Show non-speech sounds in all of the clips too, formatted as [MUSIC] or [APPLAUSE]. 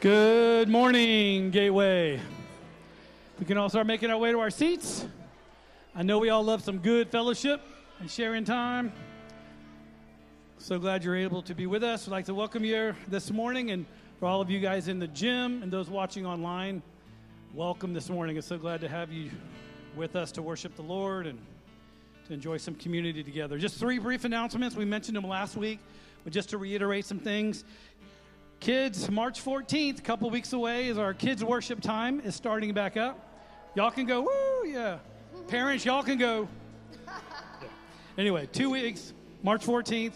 Good morning, Gateway. We can all start making our way to our seats. I know we all love some good fellowship and sharing time. So glad you're able to be with us. We'd like to welcome you this morning, and for all of you guys in the gym and those watching online, welcome this morning. I'm so glad to have you with us to worship the Lord and to enjoy some community together. Just three brief announcements. We mentioned them last week, but just to reiterate some things. Kids, March 14th, a couple weeks away, is our kids' worship time is starting back up. Y'all can go, woo, yeah. Parents, y'all can go. Anyway, two weeks, March 14th,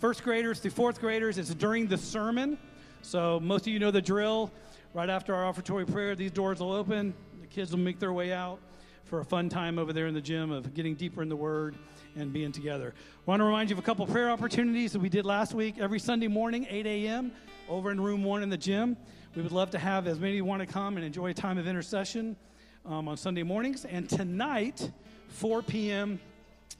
first graders through fourth graders. It's during the sermon. So most of you know the drill. Right after our offertory prayer, these doors will open. The kids will make their way out for a fun time over there in the gym of getting deeper in the Word and being together. I want to remind you of a couple prayer opportunities that we did last week. Every Sunday morning, 8 a.m., over in room one in the gym. We would love to have as many want to come and enjoy a time of intercession um, on Sunday mornings. And tonight, 4 p.m.,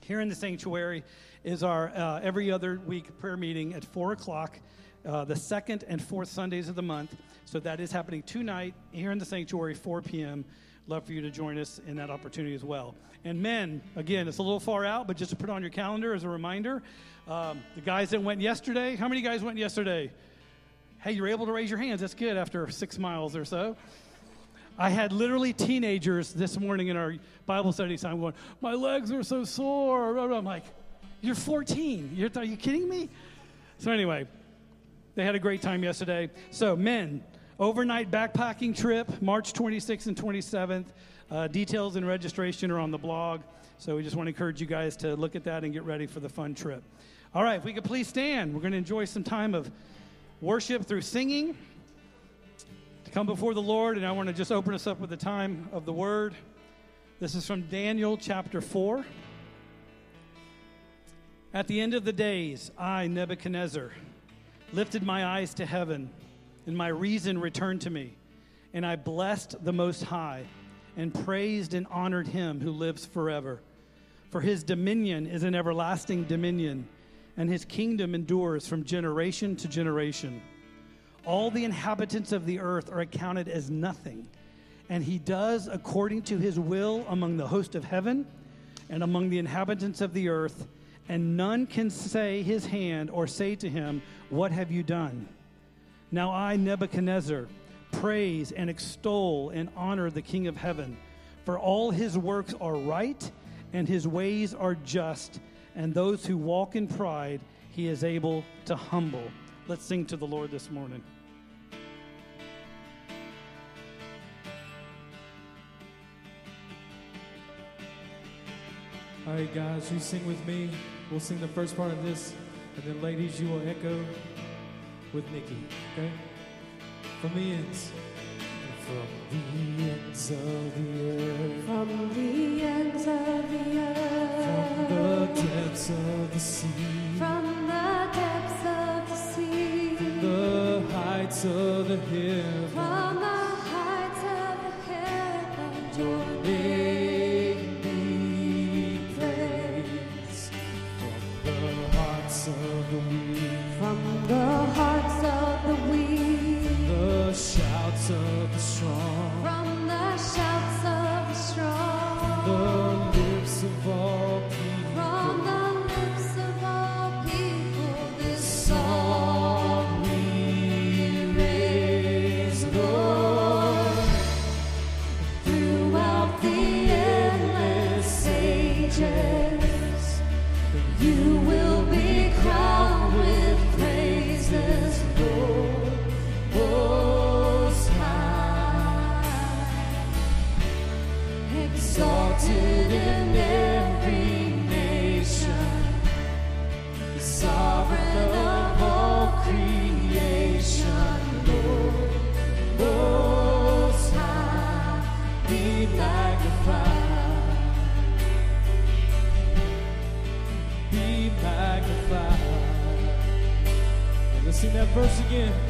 here in the sanctuary, is our uh, every other week prayer meeting at 4 o'clock, uh, the second and fourth Sundays of the month. So that is happening tonight here in the sanctuary, 4 p.m. Love for you to join us in that opportunity as well. And men, again, it's a little far out, but just to put on your calendar as a reminder, um, the guys that went yesterday, how many guys went yesterday? Hey, you're able to raise your hands. That's good after six miles or so. I had literally teenagers this morning in our Bible study time going, My legs are so sore. I'm like, You're 14. You're, are you kidding me? So, anyway, they had a great time yesterday. So, men, overnight backpacking trip, March 26th and 27th. Uh, details and registration are on the blog. So, we just want to encourage you guys to look at that and get ready for the fun trip. All right, if we could please stand, we're going to enjoy some time of worship through singing to come before the Lord, and I want to just open us up with the time of the word. This is from Daniel chapter 4. At the end of the days, I, Nebuchadnezzar, lifted my eyes to heaven, and my reason returned to me. And I blessed the Most High, and praised and honored him who lives forever. For his dominion is an everlasting dominion and his kingdom endures from generation to generation. All the inhabitants of the earth are accounted as nothing, and he does according to his will among the host of heaven and among the inhabitants of the earth, and none can say his hand or say to him, What have you done? Now I, Nebuchadnezzar, praise and extol and honor the King of heaven, for all his works are right and his ways are just and those who walk in pride, he is able to humble. Let's sing to the Lord this morning. All right, guys, you sing with me. We'll sing the first part of this, and then, ladies, you will echo with Nikki, okay? From the ends. From the ends of the earth. From the ends of the earth. From the depths of the sea. From the depths of the sea. From the heights of the hill. From the heights of the heavens. Verse again.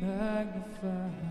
Magnified.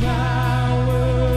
power.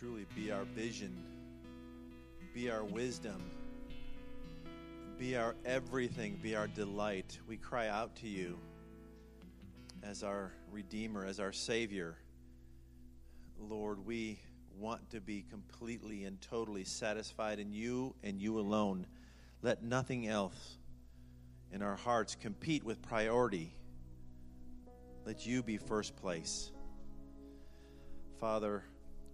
Truly be our vision, be our wisdom, be our everything, be our delight. We cry out to you as our Redeemer, as our Savior. Lord, we want to be completely and totally satisfied in you and you alone. Let nothing else in our hearts compete with priority. Let you be first place. Father,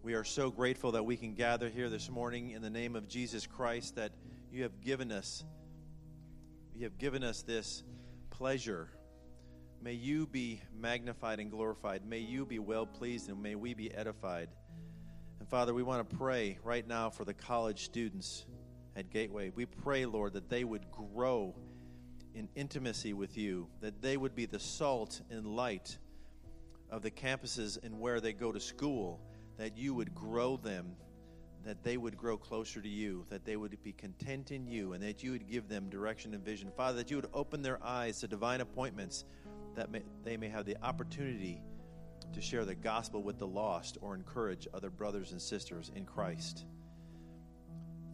we are so grateful that we can gather here this morning in the name of Jesus Christ that you have given us you have given us this pleasure. May you be magnified and glorified. May you be well pleased and may we be edified. And Father, we want to pray right now for the college students at Gateway. We pray, Lord, that they would grow in intimacy with you, that they would be the salt and light of the campuses and where they go to school, that you would grow them, that they would grow closer to you, that they would be content in you, and that you would give them direction and vision. Father, that you would open their eyes to divine appointments, that may, they may have the opportunity to share the gospel with the lost or encourage other brothers and sisters in Christ.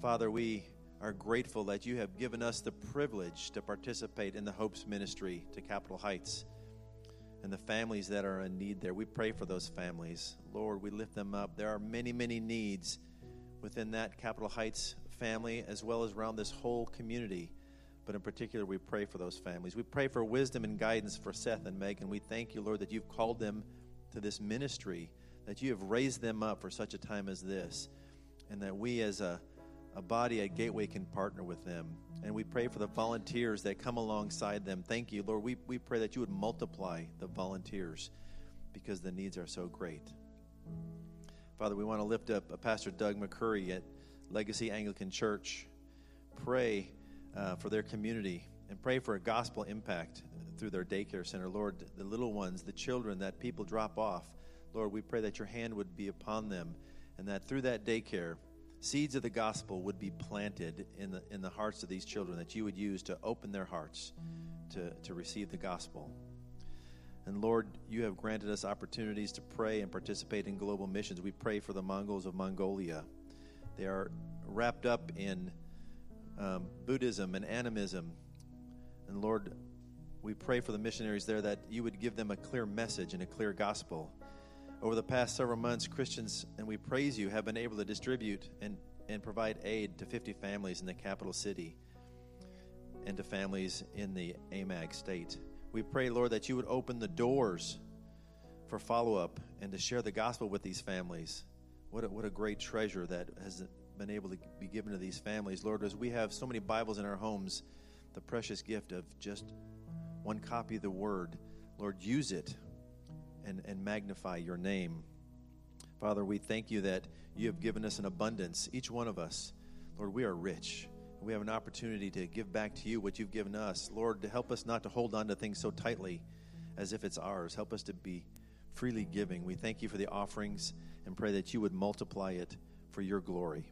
Father, we are grateful that you have given us the privilege to participate in the Hopes ministry to Capitol Heights and the families that are in need there. We pray for those families. Lord, we lift them up. There are many, many needs within that Capitol Heights family as well as around this whole community. But in particular, we pray for those families. We pray for wisdom and guidance for Seth and Megan. We thank you, Lord, that you've called them to this ministry, that you have raised them up for such a time as this, and that we as a, a body at Gateway can partner with them. And we pray for the volunteers that come alongside them. Thank you, Lord. We, we pray that you would multiply the volunteers because the needs are so great. Father, we want to lift up Pastor Doug McCurry at Legacy Anglican Church. Pray uh, for their community and pray for a gospel impact through their daycare center. Lord, the little ones, the children that people drop off, Lord, we pray that your hand would be upon them and that through that daycare, seeds of the gospel would be planted in the, in the hearts of these children that you would use to open their hearts to, to receive the gospel. And Lord, you have granted us opportunities to pray and participate in global missions. We pray for the Mongols of Mongolia. They are wrapped up in um, Buddhism and animism. And Lord, we pray for the missionaries there that you would give them a clear message and a clear gospel. Over the past several months, Christians, and we praise you, have been able to distribute and, and provide aid to 50 families in the capital city and to families in the AMAG state. We pray, Lord, that you would open the doors for follow up and to share the gospel with these families. What a, what a great treasure that has been able to be given to these families. Lord, as we have so many Bibles in our homes, the precious gift of just one copy of the Word, Lord, use it and, and magnify your name. Father, we thank you that you have given us an abundance, each one of us. Lord, we are rich. We have an opportunity to give back to you what you've given us. Lord, to help us not to hold on to things so tightly as if it's ours. Help us to be freely giving. We thank you for the offerings and pray that you would multiply it for your glory.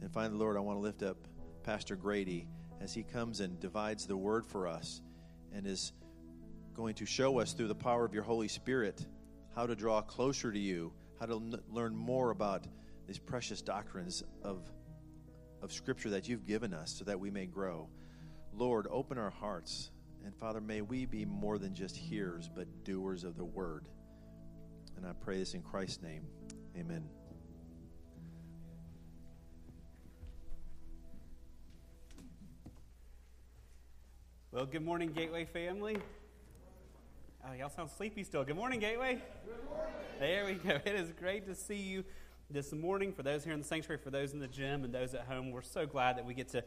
And finally, Lord, I want to lift up Pastor Grady as he comes and divides the word for us and is going to show us through the power of your Holy Spirit how to draw closer to you, how to n- learn more about these precious doctrines of, of Scripture that you've given us so that we may grow. Lord, open our hearts. And Father, may we be more than just hearers, but doers of the word. And I pray this in Christ's name. Amen. Well, good morning, Gateway family. Oh, y'all sound sleepy still. Good morning, Gateway. Good morning. There we go. It is great to see you this morning. For those here in the sanctuary, for those in the gym, and those at home, we're so glad that we get to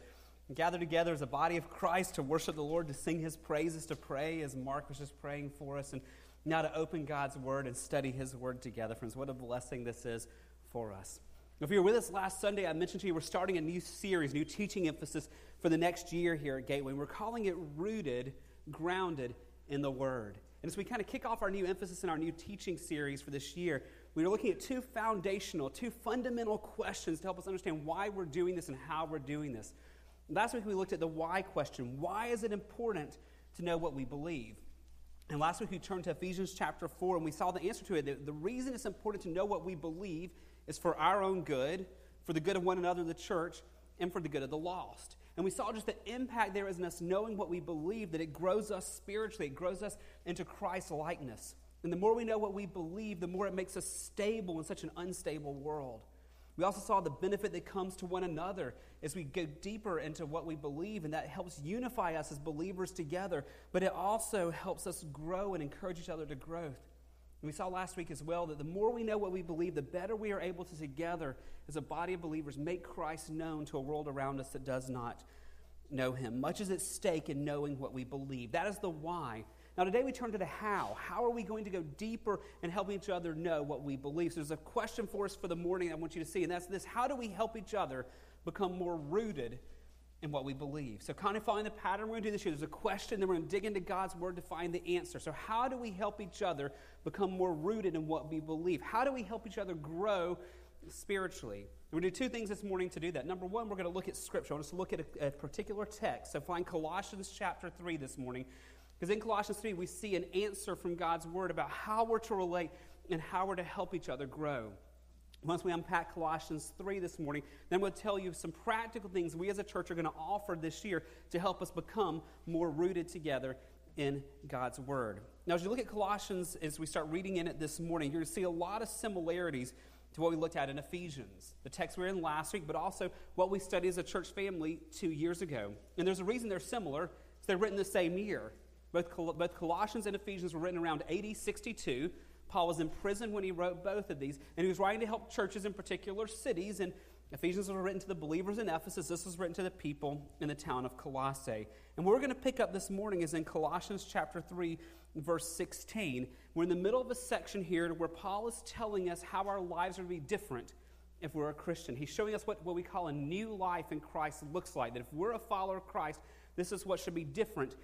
gather together as a body of Christ to worship the Lord, to sing His praises, to pray as Mark was just praying for us, and now to open God's Word and study His Word together. Friends, what a blessing this is for us. If you were with us last Sunday, I mentioned to you we're starting a new series, new teaching emphasis for the next year here at Gateway. We're calling it Rooted, Grounded in the Word. And as we kind of kick off our new emphasis in our new teaching series for this year, we are looking at two foundational, two fundamental questions to help us understand why we're doing this and how we're doing this. Last week we looked at the why question. Why is it important to know what we believe? And last week we turned to Ephesians chapter 4 and we saw the answer to it. The, the reason it's important to know what we believe is for our own good, for the good of one another the church, and for the good of the lost. And we saw just the impact there is in us knowing what we believe, that it grows us spiritually, it grows us into Christ likeness. And the more we know what we believe, the more it makes us stable in such an unstable world. We also saw the benefit that comes to one another as we go deeper into what we believe, and that helps unify us as believers together. But it also helps us grow and encourage each other to growth. We saw last week as well that the more we know what we believe, the better we are able to together as a body of believers make Christ known to a world around us that does not know him. Much is at stake in knowing what we believe. That is the why now, today we turn to the how. How are we going to go deeper and help each other know what we believe? So, there's a question for us for the morning I want you to see, and that's this How do we help each other become more rooted in what we believe? So, kind of following the pattern we're going to do this year, there's a question, then we're going to dig into God's Word to find the answer. So, how do we help each other become more rooted in what we believe? How do we help each other grow spiritually? We're going to do two things this morning to do that. Number one, we're going to look at Scripture. I want us to look at a, a particular text. So, find Colossians chapter 3 this morning. Because in Colossians 3, we see an answer from God's word about how we're to relate and how we're to help each other grow. Once we unpack Colossians 3 this morning, then we'll tell you some practical things we as a church are going to offer this year to help us become more rooted together in God's Word. Now, as you look at Colossians, as we start reading in it this morning, you're going to see a lot of similarities to what we looked at in Ephesians, the text we were in last week, but also what we studied as a church family two years ago. And there's a reason they're similar. they're written the same year. Both, Col- both Colossians and Ephesians were written around AD 62. Paul was in prison when he wrote both of these, and he was writing to help churches in particular cities. And Ephesians was written to the believers in Ephesus. This was written to the people in the town of Colossae. And we're going to pick up this morning is in Colossians chapter 3, verse 16. We're in the middle of a section here where Paul is telling us how our lives are to be different if we're a Christian. He's showing us what, what we call a new life in Christ looks like. That if we're a follower of Christ, this is what should be different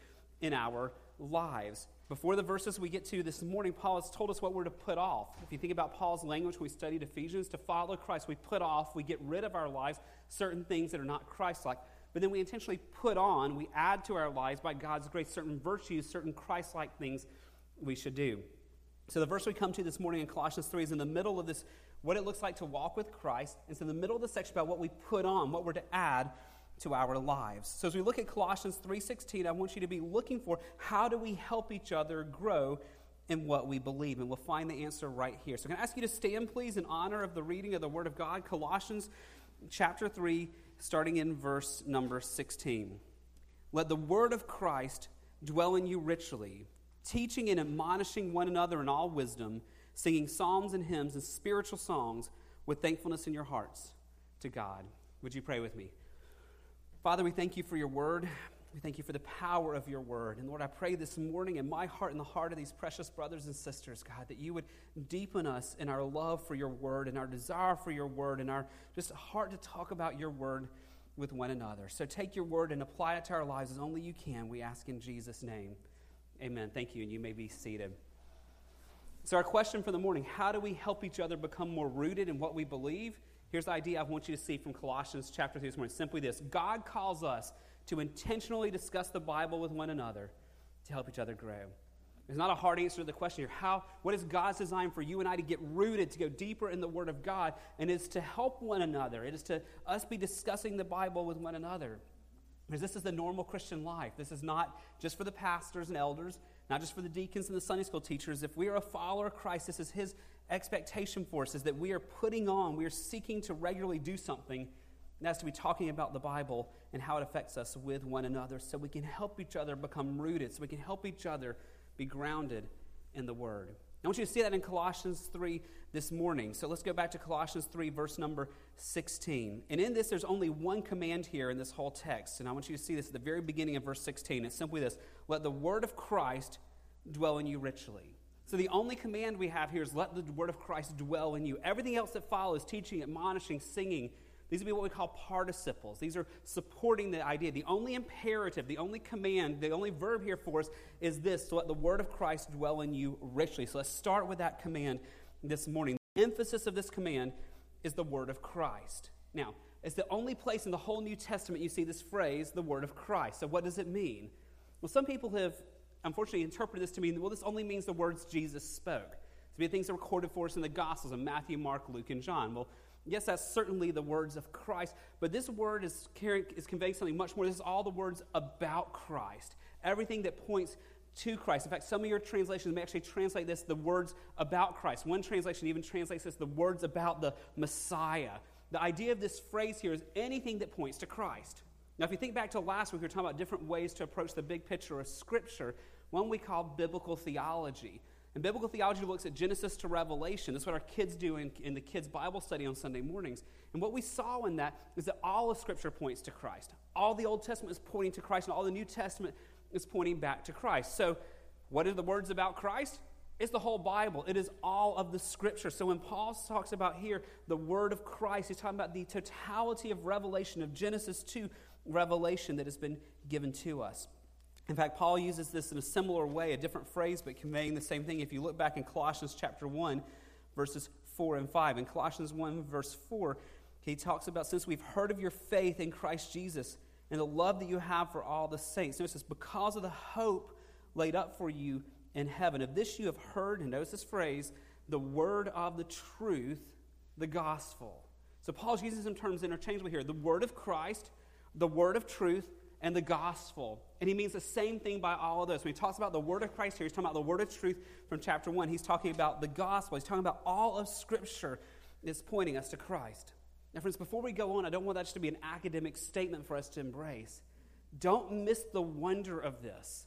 in our lives. Before the verses we get to this morning, Paul has told us what we're to put off. If you think about Paul's language, we studied Ephesians, to follow Christ, we put off, we get rid of our lives certain things that are not Christ like. But then we intentionally put on, we add to our lives by God's grace certain virtues, certain Christ like things we should do. So the verse we come to this morning in Colossians 3 is in the middle of this, what it looks like to walk with Christ. It's in the middle of the section about what we put on, what we're to add to our lives. So as we look at Colossians 3:16, I want you to be looking for how do we help each other grow in what we believe? And we'll find the answer right here. So can I ask you to stand please in honor of the reading of the word of God, Colossians chapter 3 starting in verse number 16. Let the word of Christ dwell in you richly, teaching and admonishing one another in all wisdom, singing psalms and hymns and spiritual songs with thankfulness in your hearts to God. Would you pray with me? Father, we thank you for your word. We thank you for the power of your word. And Lord, I pray this morning in my heart and the heart of these precious brothers and sisters, God, that you would deepen us in our love for your word and our desire for your word and our just heart to talk about your word with one another. So take your word and apply it to our lives as only you can. We ask in Jesus' name. Amen. Thank you, and you may be seated. So, our question for the morning how do we help each other become more rooted in what we believe? Here's the idea I want you to see from Colossians chapter 3 this morning. Simply this God calls us to intentionally discuss the Bible with one another to help each other grow. There's not a hard answer to the question here. How, what is God's design for you and I to get rooted, to go deeper in the Word of God? And it's to help one another. It is to us be discussing the Bible with one another. Because this is the normal Christian life. This is not just for the pastors and elders, not just for the deacons and the Sunday school teachers. If we are a follower of Christ, this is His expectation for us is that we are putting on, we are seeking to regularly do something, and that's to be talking about the Bible and how it affects us with one another so we can help each other become rooted, so we can help each other be grounded in the Word. I want you to see that in Colossians 3 this morning. So let's go back to Colossians 3, verse number 16. And in this, there's only one command here in this whole text. And I want you to see this at the very beginning of verse 16. It's simply this Let the word of Christ dwell in you richly. So the only command we have here is let the word of Christ dwell in you. Everything else that follows, teaching, admonishing, singing, these would be what we call participles. These are supporting the idea. The only imperative, the only command, the only verb here for us is this to let the word of Christ dwell in you richly. So let's start with that command this morning. The emphasis of this command is the word of Christ. Now, it's the only place in the whole New Testament you see this phrase, the word of Christ. So what does it mean? Well, some people have unfortunately interpreted this to mean, well, this only means the words Jesus spoke. To be things that are recorded for us in the Gospels in Matthew, Mark, Luke, and John. Well, yes, that's certainly the words of Christ, but this word is, carrying, is conveying something much more. This is all the words about Christ, everything that points to Christ. In fact, some of your translations may actually translate this the words about Christ. One translation even translates this the words about the Messiah. The idea of this phrase here is anything that points to Christ. Now, if you think back to last week, we were talking about different ways to approach the big picture of Scripture. One we call biblical theology. And biblical theology looks at Genesis to Revelation. That's what our kids do in, in the kids' Bible study on Sunday mornings. And what we saw in that is that all of Scripture points to Christ. All the Old Testament is pointing to Christ, and all the New Testament is pointing back to Christ. So, what are the words about Christ? It's the whole Bible. It is all of the Scripture. So when Paul talks about here the Word of Christ, he's talking about the totality of revelation, of Genesis to Revelation that has been given to us. In fact, Paul uses this in a similar way, a different phrase, but conveying the same thing. If you look back in Colossians chapter 1, verses 4 and 5. In Colossians 1, verse 4, he talks about since we've heard of your faith in Christ Jesus and the love that you have for all the saints. Notice this, because of the hope laid up for you in heaven. Of this you have heard, and notice this phrase, the word of the truth, the gospel. So Paul's using some terms interchangeably here the word of Christ, the word of truth, and the gospel. And he means the same thing by all of those. When he talks about the word of Christ here, he's talking about the word of truth from chapter 1. He's talking about the gospel. He's talking about all of Scripture is pointing us to Christ. Now, friends, before we go on, I don't want that just to be an academic statement for us to embrace. Don't miss the wonder of this.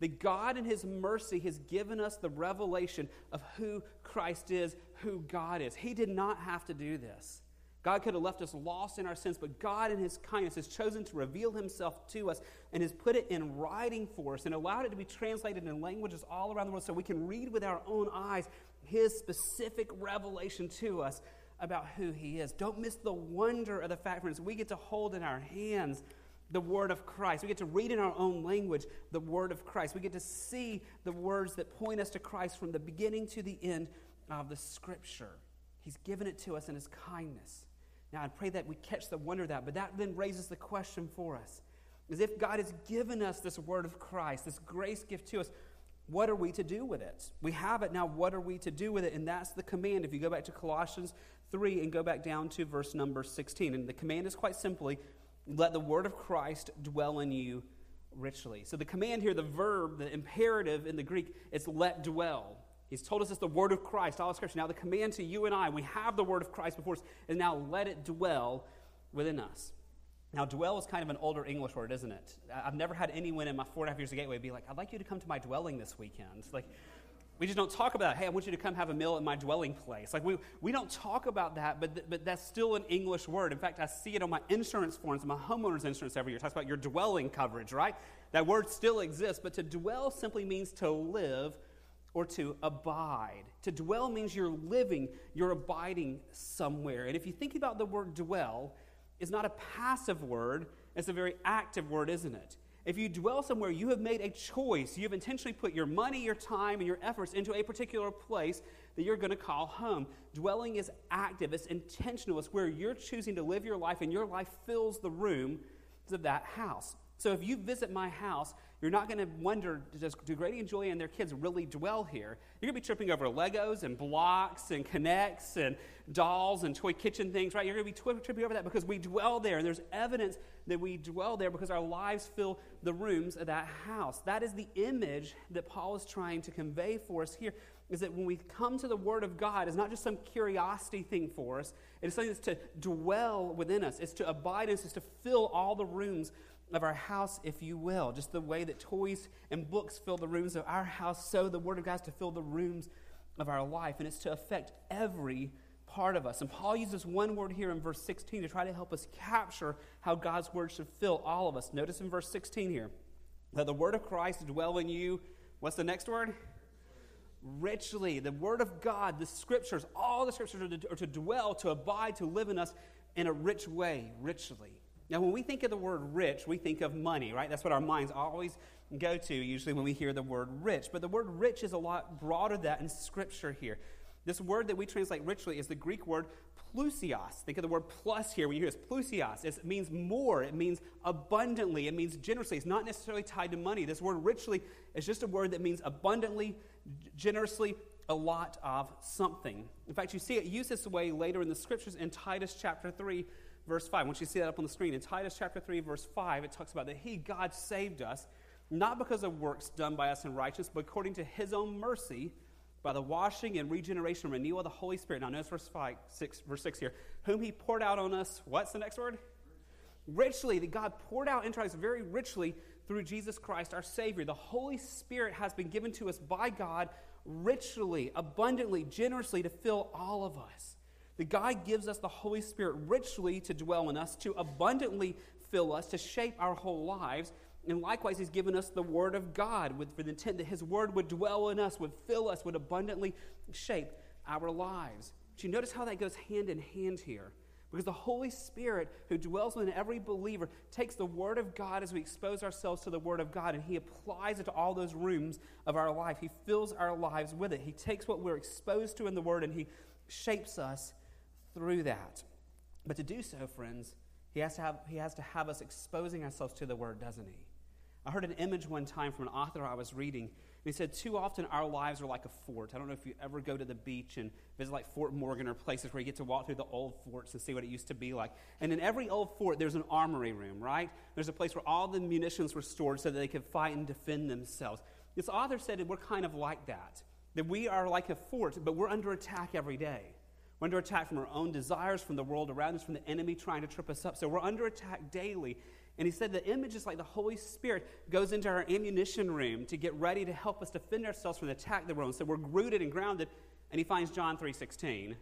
That God, in His mercy, has given us the revelation of who Christ is, who God is. He did not have to do this. God could have left us lost in our sins, but God, in His kindness, has chosen to reveal Himself to us and has put it in writing for us and allowed it to be translated in languages all around the world so we can read with our own eyes His specific revelation to us about who He is. Don't miss the wonder of the fact, friends, we get to hold in our hands the Word of Christ. We get to read in our own language the Word of Christ. We get to see the words that point us to Christ from the beginning to the end of the Scripture. He's given it to us in His kindness. Now, I pray that we catch the wonder of that, but that then raises the question for us. Is if God has given us this Word of Christ, this grace gift to us, what are we to do with it? We have it now. What are we to do with it? And that's the command. If you go back to Colossians 3 and go back down to verse number 16. And the command is quite simply let the word of Christ dwell in you richly. So the command here, the verb, the imperative in the Greek, is let dwell. He's told us it's the word of Christ, all of Scripture. Now the command to you and I, we have the word of Christ before us, is now let it dwell within us. Now, dwell is kind of an older English word, isn't it? I've never had anyone in my four and a half years of Gateway be like, I'd like you to come to my dwelling this weekend. Like, we just don't talk about, hey, I want you to come have a meal at my dwelling place. Like, we, we don't talk about that, but, th- but that's still an English word. In fact, I see it on my insurance forms, my homeowner's insurance every year. It talks about your dwelling coverage, right? That word still exists, but to dwell simply means to live or to abide. To dwell means you're living, you're abiding somewhere. And if you think about the word dwell, it's not a passive word, it's a very active word, isn't it? If you dwell somewhere, you have made a choice. You have intentionally put your money, your time, and your efforts into a particular place that you're going to call home. Dwelling is active, it's intentional. It's where you're choosing to live your life, and your life fills the room of that house. So if you visit my house, you're not going to wonder, does, do Grady and Julia and their kids really dwell here? You're going to be tripping over Legos and blocks and K'NEX and dolls and toy kitchen things, right? You're going to be tripping over that because we dwell there. And there's evidence that we dwell there because our lives fill the rooms of that house. That is the image that Paul is trying to convey for us here. Is that when we come to the Word of God, it's not just some curiosity thing for us. It's something that's to dwell within us. It's to abide in us. It's to fill all the rooms of our house, if you will. Just the way that toys and books fill the rooms of our house, so the Word of God is to fill the rooms of our life. And it's to affect every part of us. And Paul uses one word here in verse 16 to try to help us capture how God's Word should fill all of us. Notice in verse 16 here that the Word of Christ dwell in you. What's the next word? Richly. The Word of God, the Scriptures, all the Scriptures are to, are to dwell, to abide, to live in us in a rich way, richly. Now, when we think of the word rich, we think of money, right? That's what our minds always go to, usually when we hear the word rich. But the word rich is a lot broader than that in Scripture here. This word that we translate richly is the Greek word plusios. Think of the word plus here when you hear this. Plusios. It means more. It means abundantly. It means generously. It's not necessarily tied to money. This word richly is just a word that means abundantly, generously, a lot of something. In fact, you see it used this way later in the scriptures in Titus chapter 3, verse 5. Once you see that up on the screen, in Titus chapter 3, verse 5, it talks about that He, God, saved us, not because of works done by us in righteousness, but according to His own mercy by the washing and regeneration and renewal of the Holy Spirit. Now, notice verse, five, six, verse 6 here. Whom he poured out on us, what's the next word? Richly. That God poured out into us very richly through Jesus Christ, our Savior. The Holy Spirit has been given to us by God richly, abundantly, generously to fill all of us. That God gives us the Holy Spirit richly to dwell in us, to abundantly fill us, to shape our whole lives. And likewise, He's given us the Word of God with, the intent that His Word would dwell in us, would fill us, would abundantly shape our lives. But you notice how that goes hand in hand here. Because the Holy Spirit, who dwells within every believer, takes the Word of God as we expose ourselves to the Word of God, and He applies it to all those rooms of our life. He fills our lives with it. He takes what we're exposed to in the Word and He shapes us through that. But to do so, friends, He has to have, he has to have us exposing ourselves to the Word, doesn't He? I heard an image one time from an author I was reading. And he said, Too often our lives are like a fort. I don't know if you ever go to the beach and visit like Fort Morgan or places where you get to walk through the old forts and see what it used to be like. And in every old fort, there's an armory room, right? There's a place where all the munitions were stored so that they could fight and defend themselves. This author said that we're kind of like that, that we are like a fort, but we're under attack every day. We're under attack from our own desires, from the world around us, from the enemy trying to trip us up. So we're under attack daily. And he said the image is like the Holy Spirit goes into our ammunition room to get ready to help us defend ourselves from the attack that we're on. So we're rooted and grounded, and he finds John 3.16,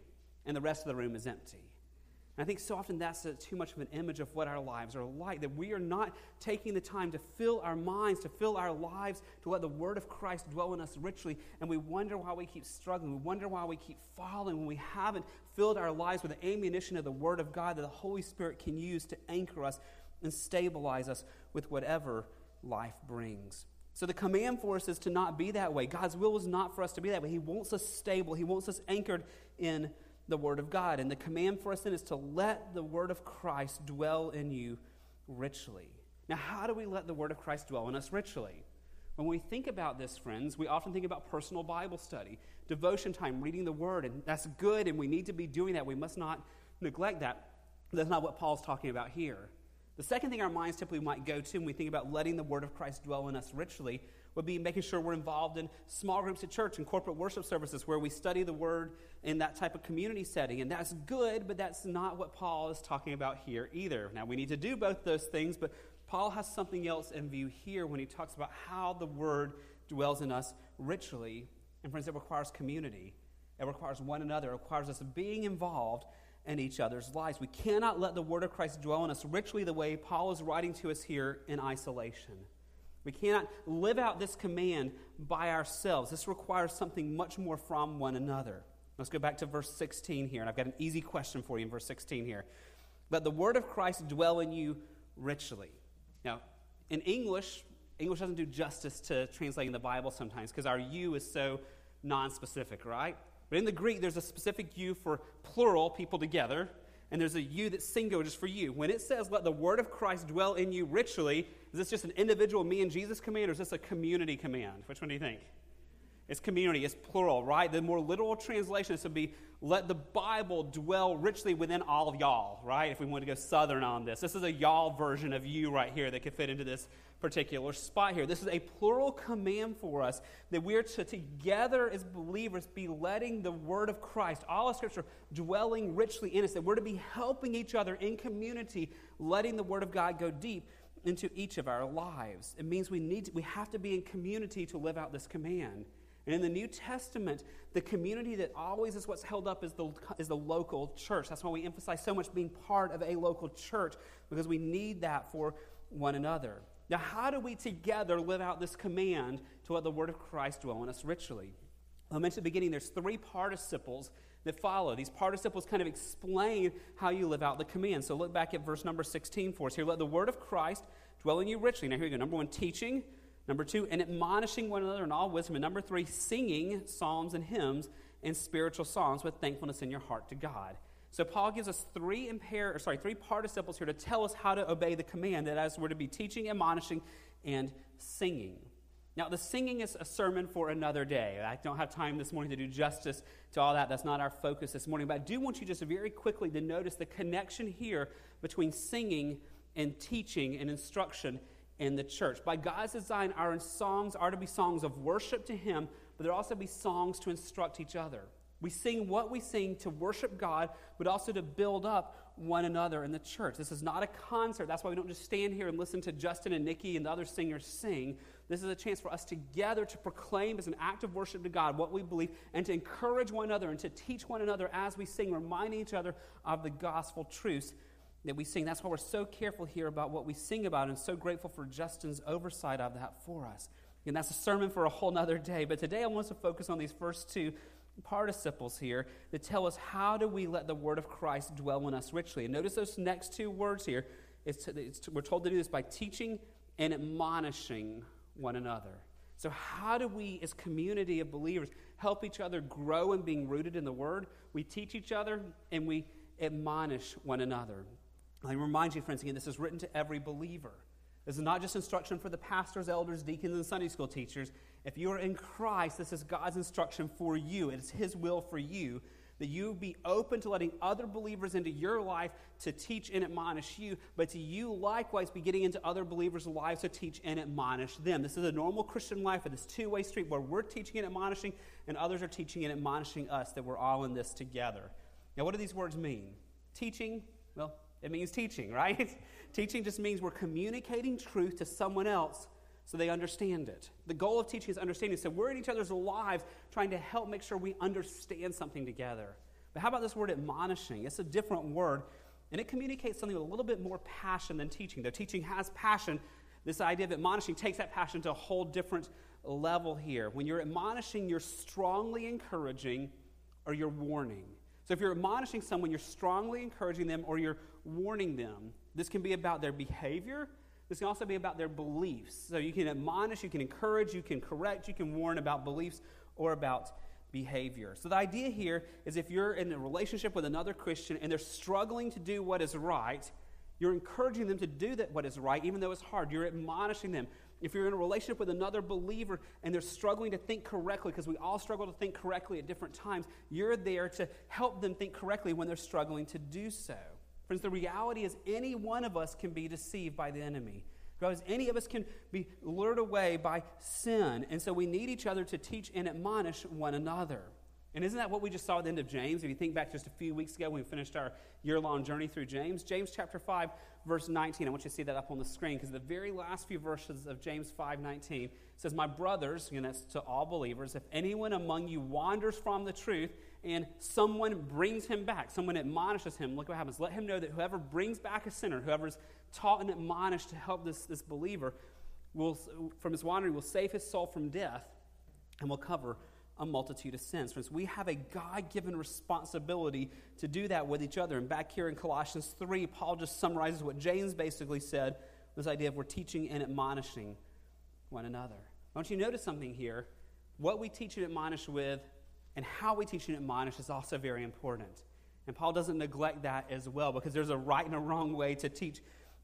and the rest of the room is empty. I think so often that's too much of an image of what our lives are like, that we are not taking the time to fill our minds, to fill our lives, to let the Word of Christ dwell in us richly, and we wonder why we keep struggling. We wonder why we keep falling when we haven't filled our lives with the ammunition of the Word of God that the Holy Spirit can use to anchor us and stabilize us with whatever life brings. So the command for us is to not be that way. God's will is not for us to be that way. He wants us stable, He wants us anchored in the Word of God. And the command for us then is to let the Word of Christ dwell in you richly. Now, how do we let the Word of Christ dwell in us richly? When we think about this, friends, we often think about personal Bible study, devotion time, reading the Word, and that's good, and we need to be doing that. We must not neglect that. That's not what Paul's talking about here. The second thing our minds typically might go to when we think about letting the Word of Christ dwell in us richly would be making sure we're involved in small groups at church and corporate worship services where we study the Word in that type of community setting. And that's good, but that's not what Paul is talking about here either. Now, we need to do both those things, but Paul has something else in view here when he talks about how the Word dwells in us richly. And, friends, it requires community, it requires one another, it requires us being involved in each other's lives. We cannot let the word of Christ dwell in us richly the way Paul is writing to us here in isolation. We cannot live out this command by ourselves. This requires something much more from one another. Let's go back to verse 16 here, and I've got an easy question for you in verse 16 here. Let the word of Christ dwell in you richly. Now, in English, English doesn't do justice to translating the Bible sometimes because our you is so non-specific, right? But in the Greek, there's a specific you for plural, people together, and there's a you that's singular just for you. When it says, let the word of Christ dwell in you richly, is this just an individual me and Jesus command, or is this a community command? Which one do you think? It's community, it's plural, right? The more literal translation would be let the Bible dwell richly within all of y'all, right? If we want to go southern on this. This is a y'all version of you right here that could fit into this particular spot here. This is a plural command for us that we're to together as believers be letting the word of Christ, all of Scripture, dwelling richly in us, that we're to be helping each other in community, letting the word of God go deep into each of our lives. It means we need to, we have to be in community to live out this command. And in the New Testament, the community that always is what's held up is the, is the local church. That's why we emphasize so much being part of a local church, because we need that for one another. Now, how do we together live out this command to let the word of Christ dwell in us richly? I mentioned at the beginning, there's three participles that follow. These participles kind of explain how you live out the command. So look back at verse number 16 for us here. Let the word of Christ dwell in you richly. Now, here we go. Number one, teaching. Number two, and admonishing one another in all wisdom. And number three, singing psalms and hymns and spiritual songs with thankfulness in your heart to God. So Paul gives us three impair, or sorry, three participles here to tell us how to obey the command that as we're to be teaching, admonishing, and singing. Now, the singing is a sermon for another day. I don't have time this morning to do justice to all that. That's not our focus this morning. But I do want you just very quickly to notice the connection here between singing and teaching and instruction in the church. By God's design, our songs are to be songs of worship to Him, but there also be songs to instruct each other. We sing what we sing to worship God, but also to build up one another in the church. This is not a concert. That's why we don't just stand here and listen to Justin and Nikki and the other singers sing. This is a chance for us together to proclaim as an act of worship to God what we believe and to encourage one another and to teach one another as we sing, reminding each other of the gospel truths that we sing. That's why we're so careful here about what we sing about and so grateful for Justin's oversight of that for us. And that's a sermon for a whole nother day. But today I want to focus on these first two participles here that tell us how do we let the word of Christ dwell in us richly. And notice those next two words here. It's, it's, we're told to do this by teaching and admonishing one another. So, how do we, as community of believers, help each other grow in being rooted in the Word? We teach each other and we admonish one another. I remind you, friends, again, this is written to every believer. This is not just instruction for the pastors, elders, deacons, and Sunday school teachers. If you are in Christ, this is God's instruction for you. It is His will for you that you be open to letting other believers into your life to teach and admonish you, but to you likewise be getting into other believers' lives to teach and admonish them. This is a normal Christian life, in this two way street where we're teaching and admonishing, and others are teaching and admonishing us, that we're all in this together. Now, what do these words mean? Teaching, well, it means teaching, right? [LAUGHS] teaching just means we're communicating truth to someone else so they understand it. The goal of teaching is understanding. So we're in each other's lives trying to help make sure we understand something together. But how about this word admonishing? It's a different word, and it communicates something with a little bit more passion than teaching. Though teaching has passion, this idea of admonishing takes that passion to a whole different level here. When you're admonishing, you're strongly encouraging or you're warning. So if you're admonishing someone, you're strongly encouraging them or you're warning them. This can be about their behavior this can also be about their beliefs. So you can admonish, you can encourage, you can correct, you can warn about beliefs or about behavior. So the idea here is if you're in a relationship with another Christian and they're struggling to do what is right, you're encouraging them to do that what is right, even though it's hard. You're admonishing them. If you're in a relationship with another believer and they're struggling to think correctly, because we all struggle to think correctly at different times, you're there to help them think correctly when they're struggling to do so. Friends, the reality is any one of us can be deceived by the enemy. Because any of us can be lured away by sin. And so we need each other to teach and admonish one another. And isn't that what we just saw at the end of James? If you think back just a few weeks ago when we finished our year long journey through James, James chapter 5, verse 19. I want you to see that up on the screen because the very last few verses of James 5 19 says, My brothers, and that's to all believers, if anyone among you wanders from the truth and someone brings him back, someone admonishes him, look what happens. Let him know that whoever brings back a sinner, whoever's taught and admonished to help this, this believer, will, from his wandering, will save his soul from death and will cover a multitude of sins. Friends, we have a God given responsibility to do that with each other. And back here in Colossians 3, Paul just summarizes what James basically said this idea of we're teaching and admonishing one another. I want you to notice something here. What we teach and admonish with and how we teach and admonish is also very important. And Paul doesn't neglect that as well because there's a right and a wrong way to teach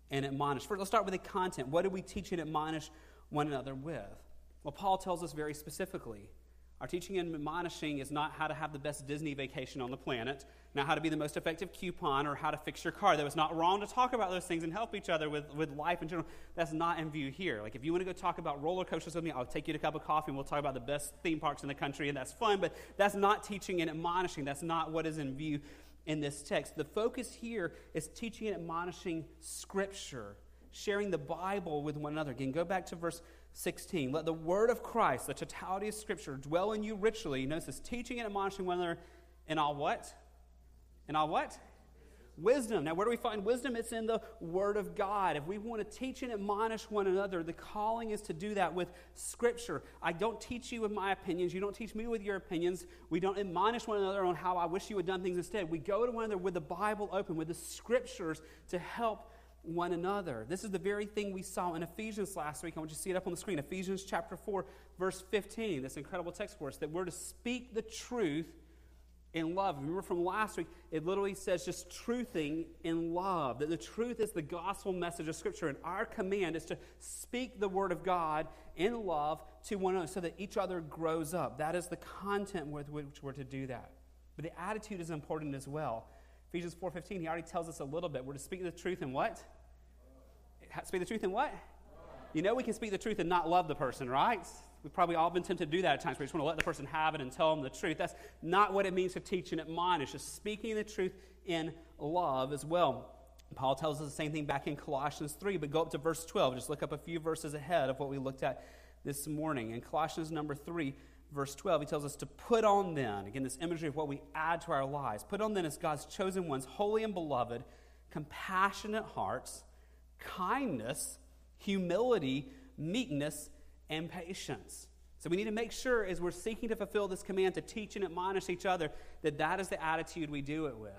and admonish. First, let's start with the content. What do we teach and admonish one another with? Well, Paul tells us very specifically our teaching and admonishing is not how to have the best Disney vacation on the planet, not how to be the most effective coupon or how to fix your car. Though it's not wrong to talk about those things and help each other with, with life in general. That's not in view here. Like, if you want to go talk about roller coasters with me, I'll take you to a cup of coffee and we'll talk about the best theme parks in the country, and that's fun, but that's not teaching and admonishing. That's not what is in view in this text. The focus here is teaching and admonishing Scripture, sharing the Bible with one another. Again, go back to verse 16. Let the word of Christ, the totality of Scripture, dwell in you richly. Notice this teaching and admonishing one another in all what? In all what? Wisdom. Now, where do we find wisdom? It's in the Word of God. If we want to teach and admonish one another, the calling is to do that with Scripture. I don't teach you with my opinions. You don't teach me with your opinions. We don't admonish one another on how I wish you had done things instead. We go to one another with the Bible open, with the Scriptures to help one another. This is the very thing we saw in Ephesians last week. I want you to see it up on the screen. Ephesians chapter 4, verse 15. This incredible text for us that we're to speak the truth in love. Remember from last week, it literally says just truthing in love. That the truth is the gospel message of Scripture. And our command is to speak the word of God in love to one another so that each other grows up. That is the content with which we're to do that. But the attitude is important as well. Ephesians 4.15, he already tells us a little bit. We're to speak the truth in what? Speak the truth in what? You know we can speak the truth and not love the person, right? We've probably all been tempted to do that at times. We just want to let the person have it and tell them the truth. That's not what it means to teach and admonish. Just speaking the truth in love as well. Paul tells us the same thing back in Colossians 3, but go up to verse 12. Just look up a few verses ahead of what we looked at this morning. In Colossians number 3, verse 12, he tells us to put on then, again, this imagery of what we add to our lives. Put on then as God's chosen ones, holy and beloved, compassionate hearts, kindness, humility, meekness, and patience. So we need to make sure as we're seeking to fulfill this command to teach and admonish each other that that is the attitude we do it with.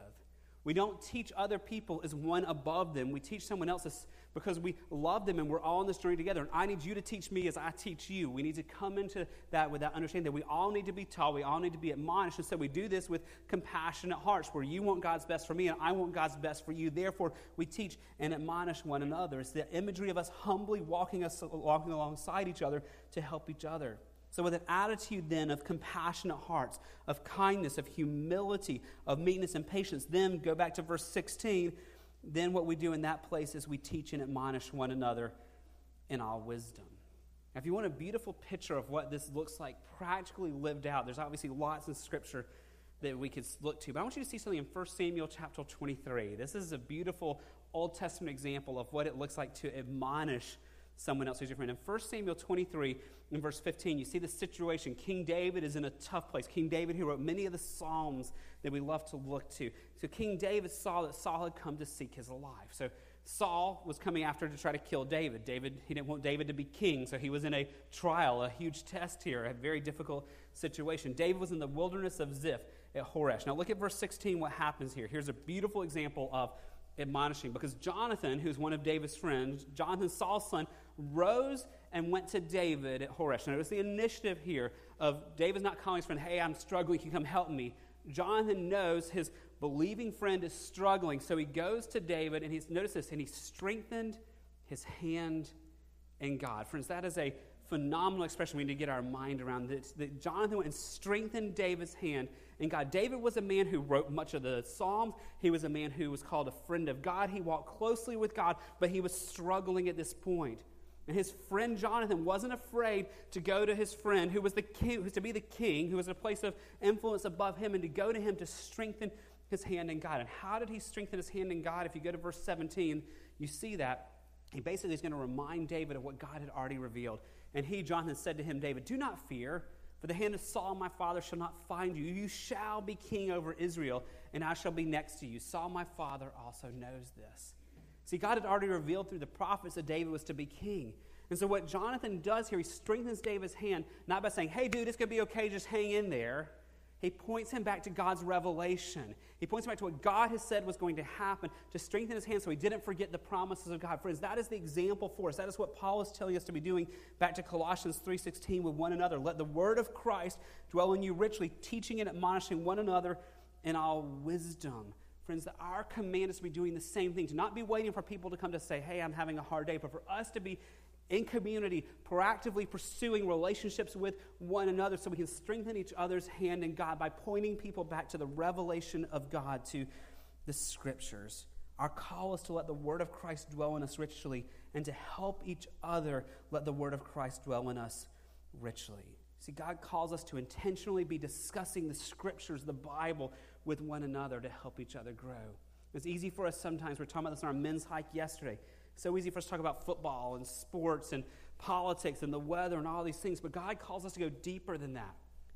We don't teach other people as one above them. We teach someone else as, because we love them and we're all on this journey together. And I need you to teach me as I teach you. We need to come into that with that understanding that we all need to be taught, we all need to be admonished. And so we do this with compassionate hearts, where you want God's best for me and I want God's best for you. Therefore, we teach and admonish one another. It's the imagery of us humbly walking, us, walking alongside each other to help each other. So, with an attitude then of compassionate hearts, of kindness, of humility, of meekness and patience, then go back to verse 16. Then, what we do in that place is we teach and admonish one another in all wisdom. Now, if you want a beautiful picture of what this looks like practically lived out, there's obviously lots in Scripture that we could look to. But I want you to see something in 1 Samuel chapter 23. This is a beautiful Old Testament example of what it looks like to admonish someone else who's your friend. In 1 Samuel 23, in verse 15, you see the situation. King David is in a tough place. King David, who wrote many of the Psalms that we love to look to. So King David saw that Saul had come to seek his life. So Saul was coming after to try to kill David. David, he didn't want David to be king, so he was in a trial, a huge test here, a very difficult situation. David was in the wilderness of Ziph at Horesh. Now look at verse 16, what happens here. Here's a beautiful example of admonishing because Jonathan, who's one of David's friends, Jonathan, Saul's son, rose and went to David at Horesh. Notice the initiative here of David's not calling his friend, hey, I'm struggling, can you come help me? Jonathan knows his believing friend is struggling, so he goes to David and he's, notice this, and he strengthened his hand in God. Friends, that is a phenomenal expression we need to get our mind around. That, that Jonathan went and strengthened David's hand in God. David was a man who wrote much of the Psalms. He was a man who was called a friend of God. He walked closely with God, but he was struggling at this point. And his friend Jonathan wasn't afraid to go to his friend, who was the king, who was to be the king, who was in a place of influence above him, and to go to him to strengthen his hand in God. And how did he strengthen his hand in God? If you go to verse 17, you see that. He basically is going to remind David of what God had already revealed. And he, Jonathan, said to him, David, do not fear, for the hand of Saul my father shall not find you. You shall be king over Israel, and I shall be next to you. Saul my father also knows this. See, God had already revealed through the prophets that David was to be king. And so, what Jonathan does here, he strengthens David's hand, not by saying, hey, dude, it's going to be okay, just hang in there. He points him back to God's revelation. He points him back to what God has said was going to happen to strengthen his hand so he didn't forget the promises of God. Friends, that is the example for us. That is what Paul is telling us to be doing back to Colossians 3.16 with one another. Let the word of Christ dwell in you richly, teaching and admonishing one another in all wisdom. Friends, our command is to be doing the same thing, to not be waiting for people to come to say, hey, I'm having a hard day, but for us to be in community, proactively pursuing relationships with one another so we can strengthen each other's hand in God by pointing people back to the revelation of God, to the scriptures. Our call is to let the word of Christ dwell in us richly and to help each other let the word of Christ dwell in us richly. See, God calls us to intentionally be discussing the scriptures, the Bible, with one another to help each other grow. It's easy for us sometimes. We are talking about this on our men's hike yesterday. So easy for us to talk about football and sports and politics and the weather and all these things, but God calls us to go deeper than that.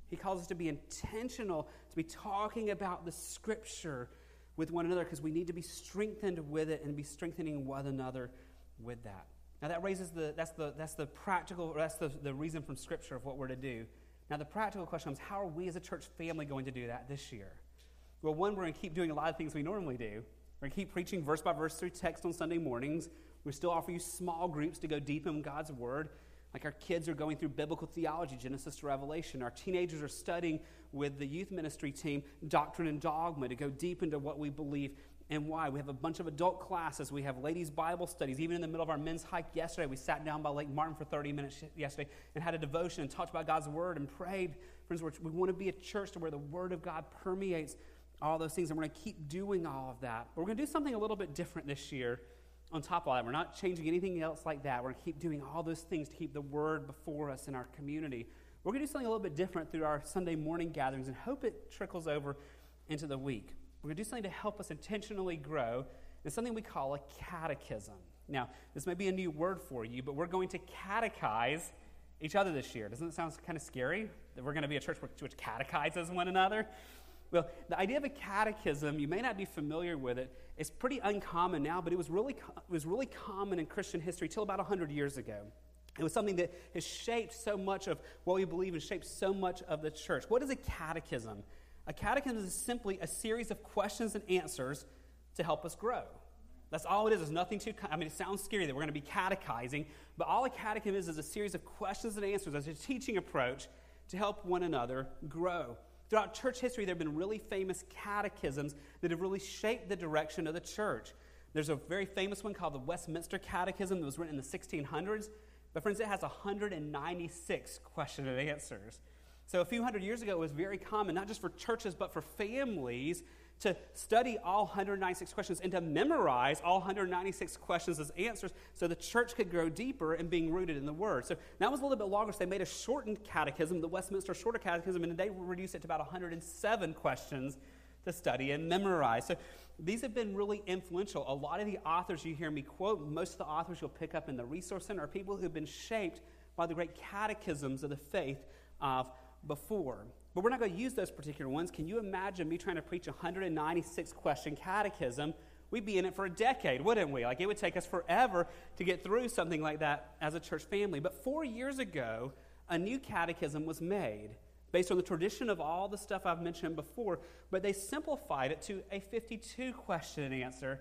He calls us to be intentional, to be talking about the scripture with one another because we need to be strengthened with it and be strengthening one another with that. Now that raises the that's the that's the practical that's the, the reason from scripture of what we're to do. Now the practical question is how are we as a church family going to do that this year? Well, one, we're going to keep doing a lot of things we normally do. We're going to keep preaching verse by verse through text on Sunday mornings. We still offer you small groups to go deep in God's Word. Like our kids are going through biblical theology, Genesis to Revelation. Our teenagers are studying with the youth ministry team doctrine and dogma to go deep into what we believe and why. We have a bunch of adult classes. We have ladies' Bible studies. Even in the middle of our men's hike yesterday, we sat down by Lake Martin for 30 minutes yesterday and had a devotion and talked about God's Word and prayed. Friends, we want to be a church to where the Word of God permeates all those things, and we're going to keep doing all of that. But we're going to do something a little bit different this year on top of all that. We're not changing anything else like that. We're going to keep doing all those things to keep the Word before us in our community. We're going to do something a little bit different through our Sunday morning gatherings and hope it trickles over into the week. We're going to do something to help us intentionally grow in something we call a catechism. Now, this may be a new word for you, but we're going to catechize each other this year. Doesn't it sound kind of scary that we're going to be a church which catechizes one another? Well, the idea of a catechism, you may not be familiar with it. It's pretty uncommon now, but it was really, it was really common in Christian history till about 100 years ago. It was something that has shaped so much of what we believe and shaped so much of the church. What is a catechism? A catechism is simply a series of questions and answers to help us grow. That's all it is. There's nothing too, I mean, it sounds scary that we're going to be catechizing, but all a catechism is is a series of questions and answers as a teaching approach to help one another grow. Throughout church history, there have been really famous catechisms that have really shaped the direction of the church. There's a very famous one called the Westminster Catechism that was written in the 1600s. But, friends, it has 196 questions and answers. So, a few hundred years ago, it was very common, not just for churches, but for families to study all 196 questions and to memorize all 196 questions as answers so the church could grow deeper in being rooted in the Word. So that was a little bit longer, so they made a shortened catechism, the Westminster Shorter Catechism, and they reduced it to about 107 questions to study and memorize. So these have been really influential. A lot of the authors you hear me quote, most of the authors you'll pick up in the Resource Center are people who've been shaped by the great catechisms of the faith of before. But we're not going to use those particular ones. Can you imagine me trying to preach a 196 question catechism? We'd be in it for a decade, wouldn't we? Like it would take us forever to get through something like that as a church family. But four years ago, a new catechism was made based on the tradition of all the stuff I've mentioned before, but they simplified it to a 52 question and answer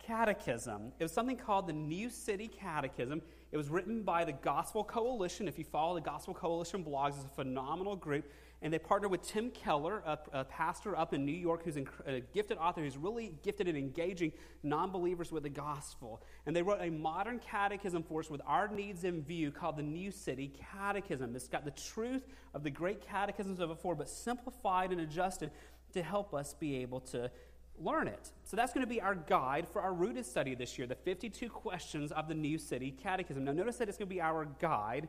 catechism. It was something called the New City Catechism. It was written by the Gospel Coalition. If you follow the Gospel Coalition blogs, it's a phenomenal group and they partnered with Tim Keller, a, a pastor up in New York who's a gifted author who's really gifted at engaging non believers with the gospel. And they wrote a modern catechism for us with our needs in view called the New City Catechism. It's got the truth of the great catechisms of before, but simplified and adjusted to help us be able to learn it. So that's going to be our guide for our rooted study this year the 52 questions of the New City Catechism. Now, notice that it's going to be our guide.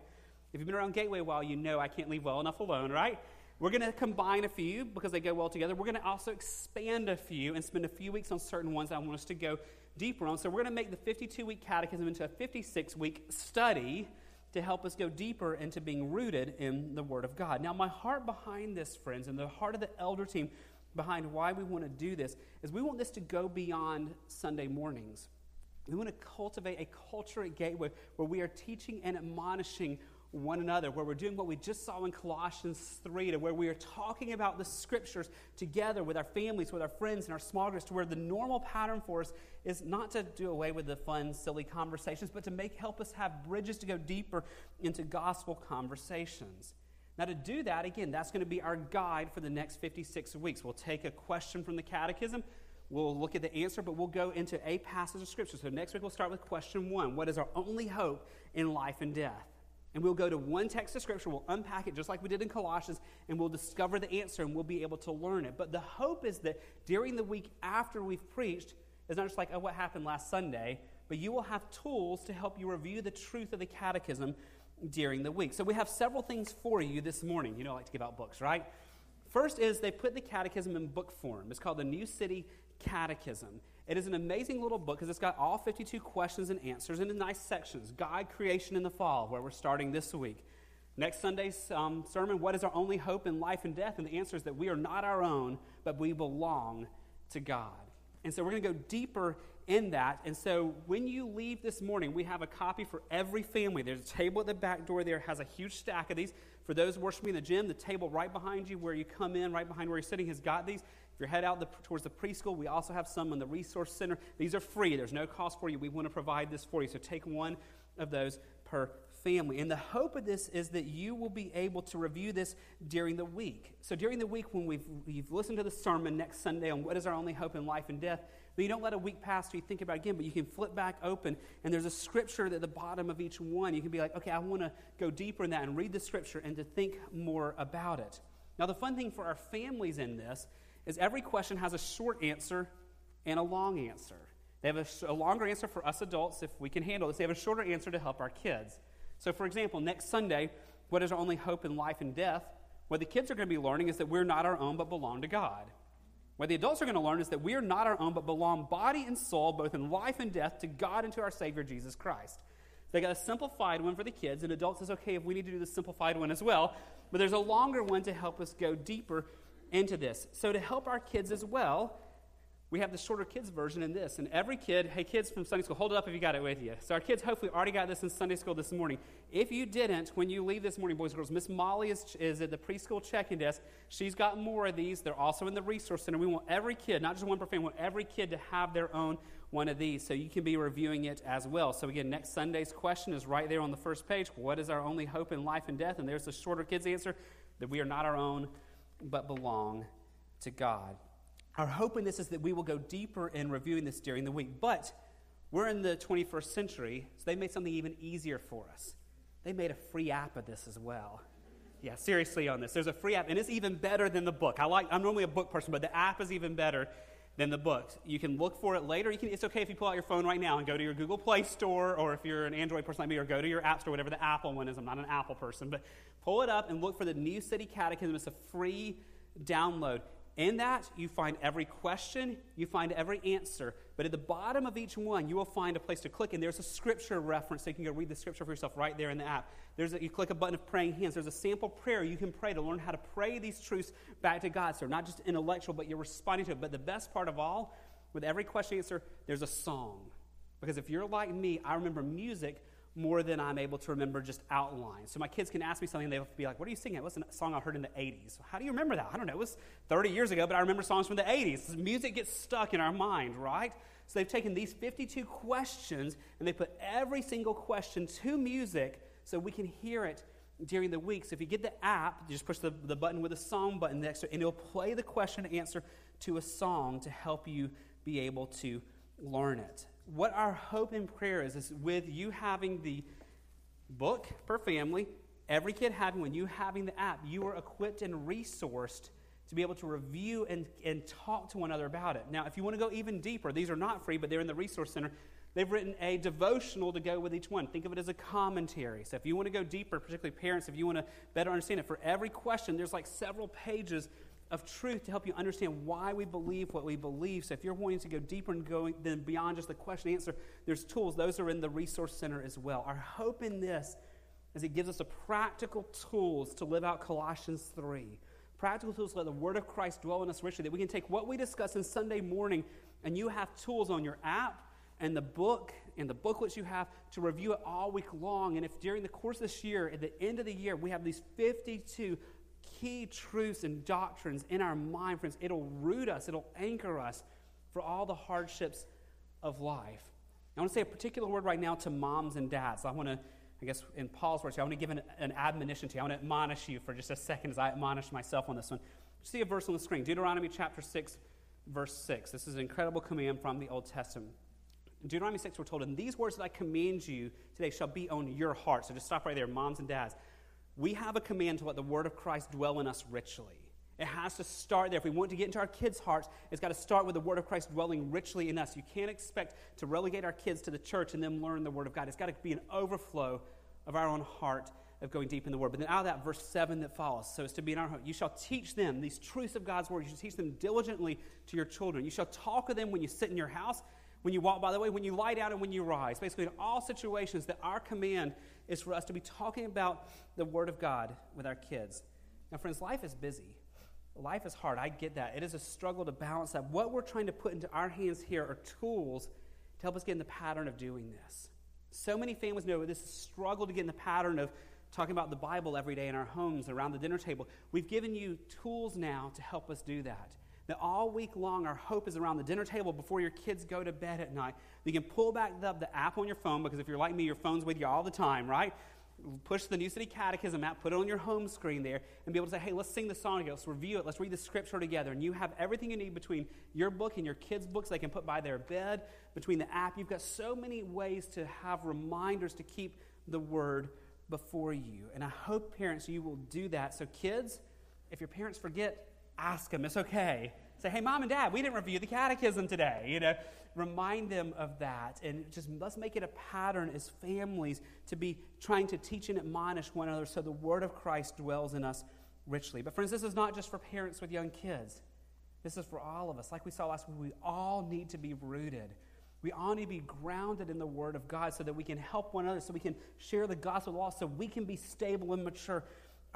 If you've been around Gateway a while, you know I can't leave well enough alone, right? We're going to combine a few because they go well together. We're going to also expand a few and spend a few weeks on certain ones I want us to go deeper on. So we're going to make the 52 week catechism into a 56 week study to help us go deeper into being rooted in the Word of God. Now, my heart behind this, friends, and the heart of the elder team behind why we want to do this is we want this to go beyond Sunday mornings. We want to cultivate a culture at Gateway where we are teaching and admonishing one another, where we're doing what we just saw in Colossians 3, to where we are talking about the scriptures together with our families, with our friends, and our small groups, to where the normal pattern for us is not to do away with the fun, silly conversations, but to make help us have bridges to go deeper into gospel conversations. Now, to do that, again, that's going to be our guide for the next 56 weeks. We'll take a question from the catechism, we'll look at the answer, but we'll go into a passage of scripture. So next week we'll start with question one What is our only hope in life and death? And we'll go to one text of Scripture, we'll unpack it just like we did in Colossians, and we'll discover the answer and we'll be able to learn it. But the hope is that during the week after we've preached, it's not just like, oh, what happened last Sunday, but you will have tools to help you review the truth of the catechism during the week. So we have several things for you this morning. You know, I like to give out books, right? First is they put the catechism in book form. It's called the New City Catechism. It is an amazing little book because it's got all 52 questions and answers in nice sections. God, creation, in the fall, where we're starting this week. Next Sunday's um, sermon, What is our only hope in life and death? And the answer is that we are not our own, but we belong to God. And so we're going to go deeper in that. And so when you leave this morning, we have a copy for every family. There's a table at the back door there, has a huge stack of these. For those worshiping in the gym, the table right behind you, where you come in, right behind where you're sitting, has got these. If you're head out the, towards the preschool, we also have some in the resource center. These are free. There's no cost for you. We want to provide this for you. So take one of those per family. And the hope of this is that you will be able to review this during the week. So during the week, when we've, we've listened to the sermon next Sunday on what is our only hope in life and death, but you don't let a week pass till you think about it again, but you can flip back open, and there's a scripture at the bottom of each one. You can be like, okay, I want to go deeper in that and read the scripture and to think more about it. Now, the fun thing for our families in this is every question has a short answer and a long answer. They have a, a, longer answer for us adults if we can handle this. They have a shorter answer to help our kids. So, for example, next Sunday, what is our only hope in life and death? What the kids are going to be learning is that we're not our own but belong to God. What the adults are going to learn is that we are not our own but belong body and soul, both in life and death, to God and to our Savior Jesus Christ. They got a simplified one for the kids, and adults is okay if we need to do the simplified one as well. But there's a longer one to help us go deeper into this. So, to help our kids as well, we have the shorter kids version in this. And every kid, hey, kids from Sunday school, hold it up if you got it with you. So, our kids hopefully already got this in Sunday school this morning. If you didn't, when you leave this morning, boys and girls, Miss Molly is, is at the preschool check-in desk. She's got more of these. They're also in the resource center. We want every kid, not just one per family, we want every kid to have their own one of these so you can be reviewing it as well. So, again, next Sunday's question is right there on the first page. What is our only hope in life and death? And there's the shorter kids' answer that we are not our own, but belong to God. Our hope in this is that we will go deeper in reviewing this during the week. But we're in the 21st century, so they made something even easier for us. They made a free app of this as well. Yeah, seriously on this. There's a free app, and it's even better than the book. I like, I'm normally a book person, but the app is even better than the book. You can look for it later. Can, it's okay if you pull out your phone right now and go to your Google Play Store, or if you're an Android person like me, or go to your App Store, whatever the Apple one is. I'm not an Apple person, but pull it up and look for the New City Catechism. It's a free download. In that, you find every question, you find every answer. But at the bottom of each one, you will find a place to click, and there's a scripture reference, so you can go read the scripture for yourself right there in the app. There's a, you click a button of praying hands. There's a sample prayer you can pray to learn how to pray these truths back to God. So not just intellectual, but you're responding to it. But the best part of all, with every question answer, there's a song. Because if you're like me, I remember music more than I'm able to remember just outlines. So my kids can ask me something, they'll be like, What are you singing? What's a song I heard in the 80s? How do you remember that? I don't know. It was 30 years ago, but I remember songs from the 80s. Music gets stuck in our mind, right? So they've taken these 52 questions and they put every single question to music so we can hear it during the week. So if you get the app, you just push the, the button with the song button next to it, and it'll play the question and answer to a song to help you be able to learn it what our hope and prayer is, is with you having the book per family, every kid having one, you having the app, you are equipped and resourced to be able to review and, and talk to one another about it. Now, if you want to go even deeper, these are not free, but they're in the Resource Center. They've written a devotional to go with each one. Think of it as a commentary. So if you want to go deeper, particularly parents, if you want to better understand it, for every question, there's like several pages of truth to help you understand why we believe what we believe. So if you're wanting to go deeper and go then beyond just the question answer, there's tools. Those are in the resource center as well. Our hope in this is it gives us a practical tools to live out Colossians 3. Practical tools to let the word of Christ dwell in us richly, that we can take what we discuss in Sunday morning and you have tools on your app and the book and the booklets you have to review it all week long. And if during the course of this year, at the end of the year, we have these 52 key truths and doctrines in our mind, friends. It'll root us, it'll anchor us for all the hardships of life. I want to say a particular word right now to moms and dads. I want to, I guess, in Paul's words, I want to give an, an admonition to you. I want to admonish you for just a second as I admonish myself on this one. See a verse on the screen Deuteronomy chapter 6, verse 6. This is an incredible command from the Old Testament. In Deuteronomy 6, we're told, And these words that I command you today shall be on your heart. So just stop right there, moms and dads we have a command to let the word of Christ dwell in us richly. It has to start there. If we want to get into our kids' hearts, it's got to start with the Word of Christ dwelling richly in us. You can't expect to relegate our kids to the church and then learn the Word of God. It's got to be an overflow of our own heart of going deep in the Word. But then out of that, verse 7 that follows. So it's to be in our heart. You shall teach them these truths of God's Word. You shall teach them diligently to your children. You shall talk of them when you sit in your house, when you walk by the way, when you lie down, and when you rise. Basically, in all situations, that our command is for us to be talking about the Word of God with our kids. Now, friends, life is busy. Life is hard. I get that. It is a struggle to balance that. What we're trying to put into our hands here are tools to help us get in the pattern of doing this. So many families know this struggle to get in the pattern of talking about the Bible every day in our homes, around the dinner table. We've given you tools now to help us do that. That all week long, our hope is around the dinner table before your kids go to bed at night. You can pull back the, the app on your phone because if you're like me, your phone's with you all the time, right? push the New City Catechism app, put it on your home screen there, and be able to say, hey, let's sing the song together, let's review it, let's read the scripture together. And you have everything you need between your book and your kids' books they can put by their bed, between the app. You've got so many ways to have reminders to keep the word before you. And I hope, parents, you will do that. So, kids, if your parents forget, ask them. It's okay. Say, hey, mom and dad, we didn't review the catechism today. You know, remind them of that. And just let's make it a pattern as families to be trying to teach and admonish one another so the word of Christ dwells in us richly. But, friends, this is not just for parents with young kids. This is for all of us. Like we saw last week, we all need to be rooted. We all need to be grounded in the Word of God so that we can help one another, so we can share the gospel of all, so we can be stable and mature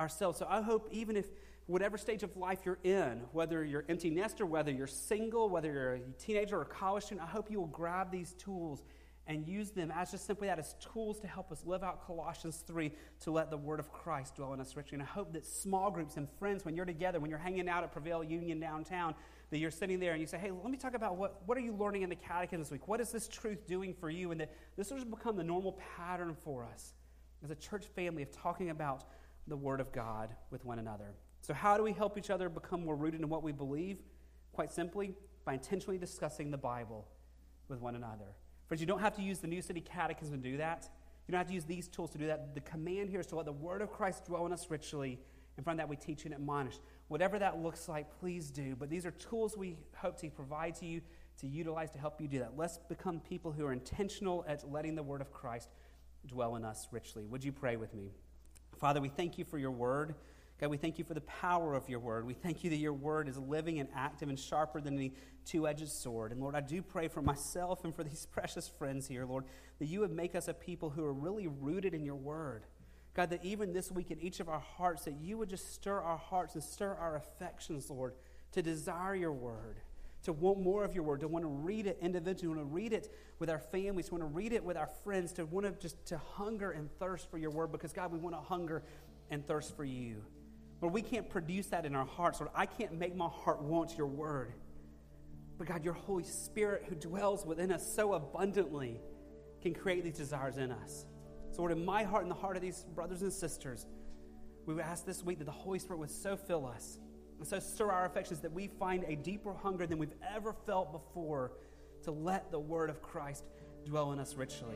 ourselves. So I hope even if whatever stage of life you're in, whether you're empty nester, whether you're single, whether you're a teenager or a college student, I hope you will grab these tools and use them as just simply that as tools to help us live out Colossians 3 to let the word of Christ dwell in us richly. And I hope that small groups and friends, when you're together, when you're hanging out at Prevail Union downtown, that you're sitting there and you say, hey, let me talk about what, what are you learning in the catechism this week? What is this truth doing for you? And that this will just become the normal pattern for us as a church family of talking about the word of God with one another. So, how do we help each other become more rooted in what we believe? Quite simply, by intentionally discussing the Bible with one another. Friends, you don't have to use the New City Catechism to do that. You don't have to use these tools to do that. The command here is to let the Word of Christ dwell in us richly. And from that, we teach and admonish. Whatever that looks like, please do. But these are tools we hope to provide to you to utilize to help you do that. Let's become people who are intentional at letting the Word of Christ dwell in us richly. Would you pray with me? Father, we thank you for your Word. God, we thank you for the power of your word. We thank you that your word is living and active and sharper than any two edged sword. And Lord, I do pray for myself and for these [LAUGHS] precious friends here, Lord, that you would make us a people who are really rooted in your word. God, that even this week in each of our hearts, that you would just stir our hearts and stir our affections, Lord, to desire your word, to want more of your word, to want to read it individually, to want to read it with our families, to want to read it with our friends, to want to just to hunger and thirst for your word, because God, we want to hunger and thirst for you. Lord, we can't produce that in our hearts. Lord, I can't make my heart want your word. But God, your Holy Spirit who dwells within us so abundantly can create these desires in us. So, Lord, in my heart and the heart of these brothers and sisters, we would ask this week that the Holy Spirit would so fill us and so stir our affections that we find a deeper hunger than we've ever felt before to let the word of Christ dwell in us richly.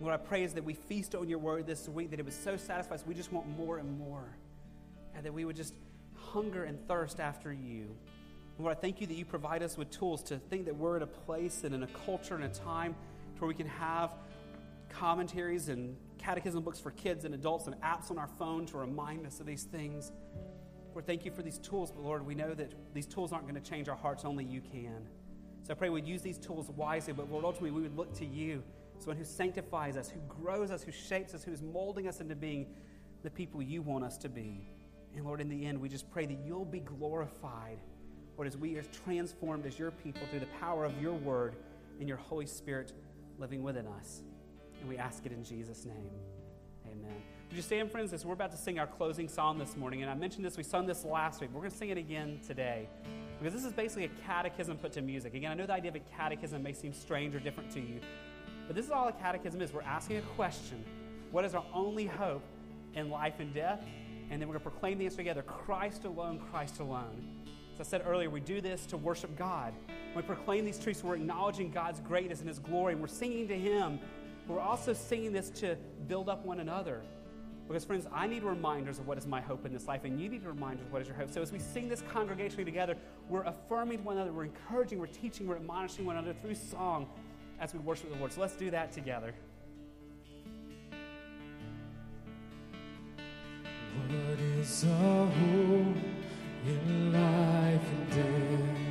Lord, I pray is that we feast on your word this week, that it was so satisfying, so we just want more and more and that we would just hunger and thirst after you. Lord, I thank you that you provide us with tools to think that we're in a place and in a culture and a time to where we can have commentaries and catechism books for kids and adults and apps on our phone to remind us of these things. Lord, thank you for these tools, but Lord, we know that these tools aren't going to change our hearts, only you can. So I pray we'd use these tools wisely, but Lord, ultimately we would look to you, someone who sanctifies us, who grows us, who shapes us, who is molding us into being the people you want us to be. And Lord, in the end, we just pray that you'll be glorified, Lord, as we are transformed as your people through the power of your word and your Holy Spirit living within us. And we ask it in Jesus' name. Amen. Would you stand, friends, as we're about to sing our closing song this morning? And I mentioned this, we sung this last week. We're going to sing it again today. Because this is basically a catechism put to music. Again, I know the idea of a catechism may seem strange or different to you, but this is all a catechism is. We're asking a question What is our only hope in life and death? and then we're going to proclaim the answer together Christ alone, Christ alone. As I said earlier, we do this to worship God. When we proclaim these truths, we're acknowledging God's greatness and His glory, and we're singing to Him. We're also singing this to build up one another. Because, friends, I need reminders of what is my hope in this life, and you need reminders of what is your hope. So, as we sing this congregationally together, we're affirming one another, we're encouraging, we're teaching, we're admonishing one another through song as we worship the Lord. So, let's do that together. What is our hope in life and death?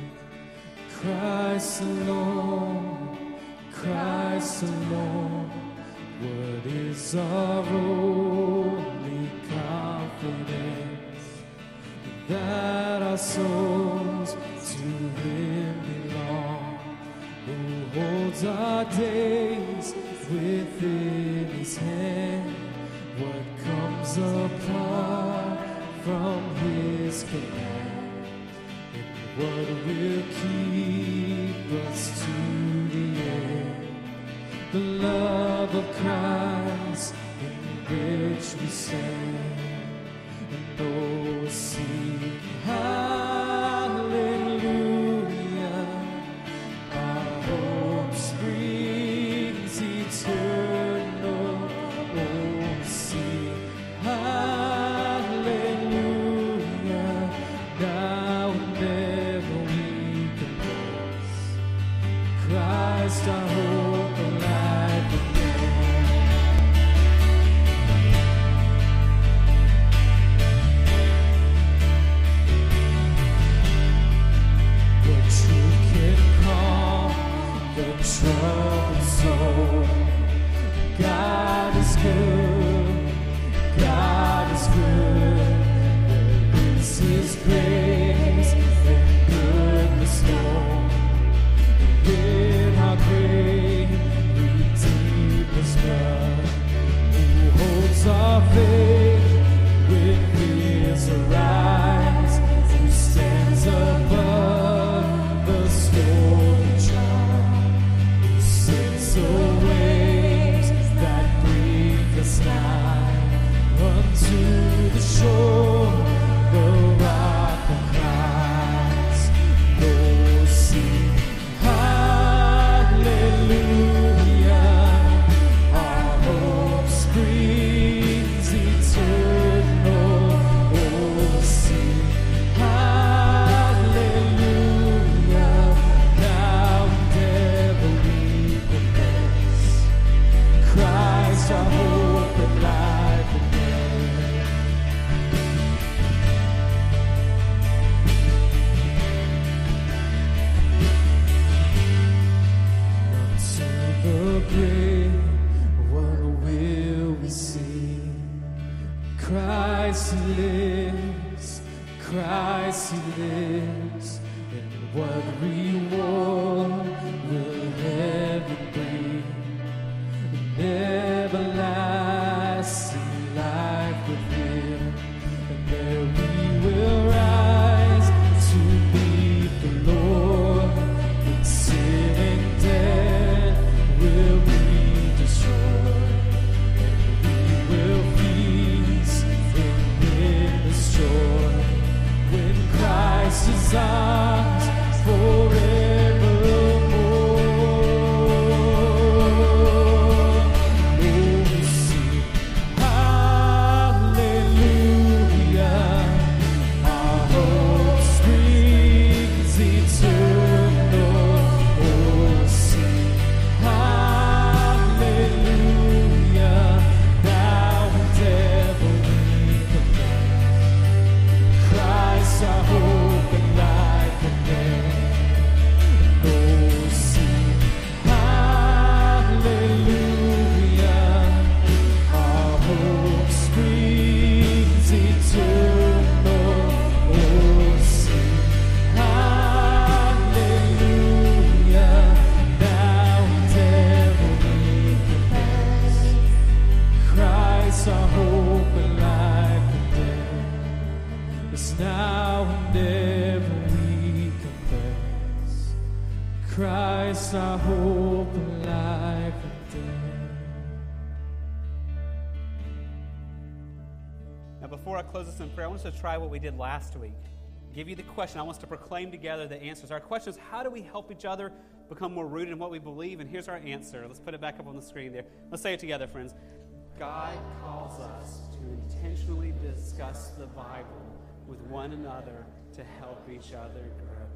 Christ alone, Christ alone. What is our only confidence? That our souls to Him belong, who holds our days within His hand. What comes apart from His command, and what will keep us to? The love of Christ in church we sang, and oh, sing hallelujah. Before I close this in prayer, I want us to try what we did last week. Give you the question. I want us to proclaim together the answers. Our question is how do we help each other become more rooted in what we believe? And here's our answer. Let's put it back up on the screen there. Let's say it together, friends. God calls us to intentionally discuss the Bible with one another to help each other grow.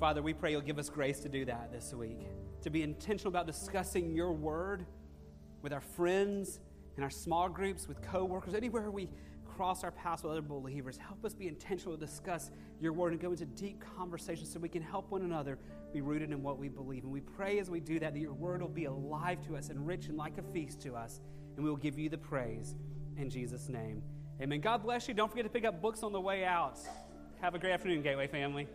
Father, we pray you'll give us grace to do that this week, to be intentional about discussing your word with our friends, in our small groups, with coworkers, anywhere we cross our paths with other believers. Help us be intentional to discuss your word and go into deep conversations so we can help one another be rooted in what we believe. And we pray as we do that that your word will be alive to us and rich and like a feast to us, and we will give you the praise in Jesus' name. Amen. God bless you. Don't forget to pick up books on the way out. Have a great afternoon, Gateway family.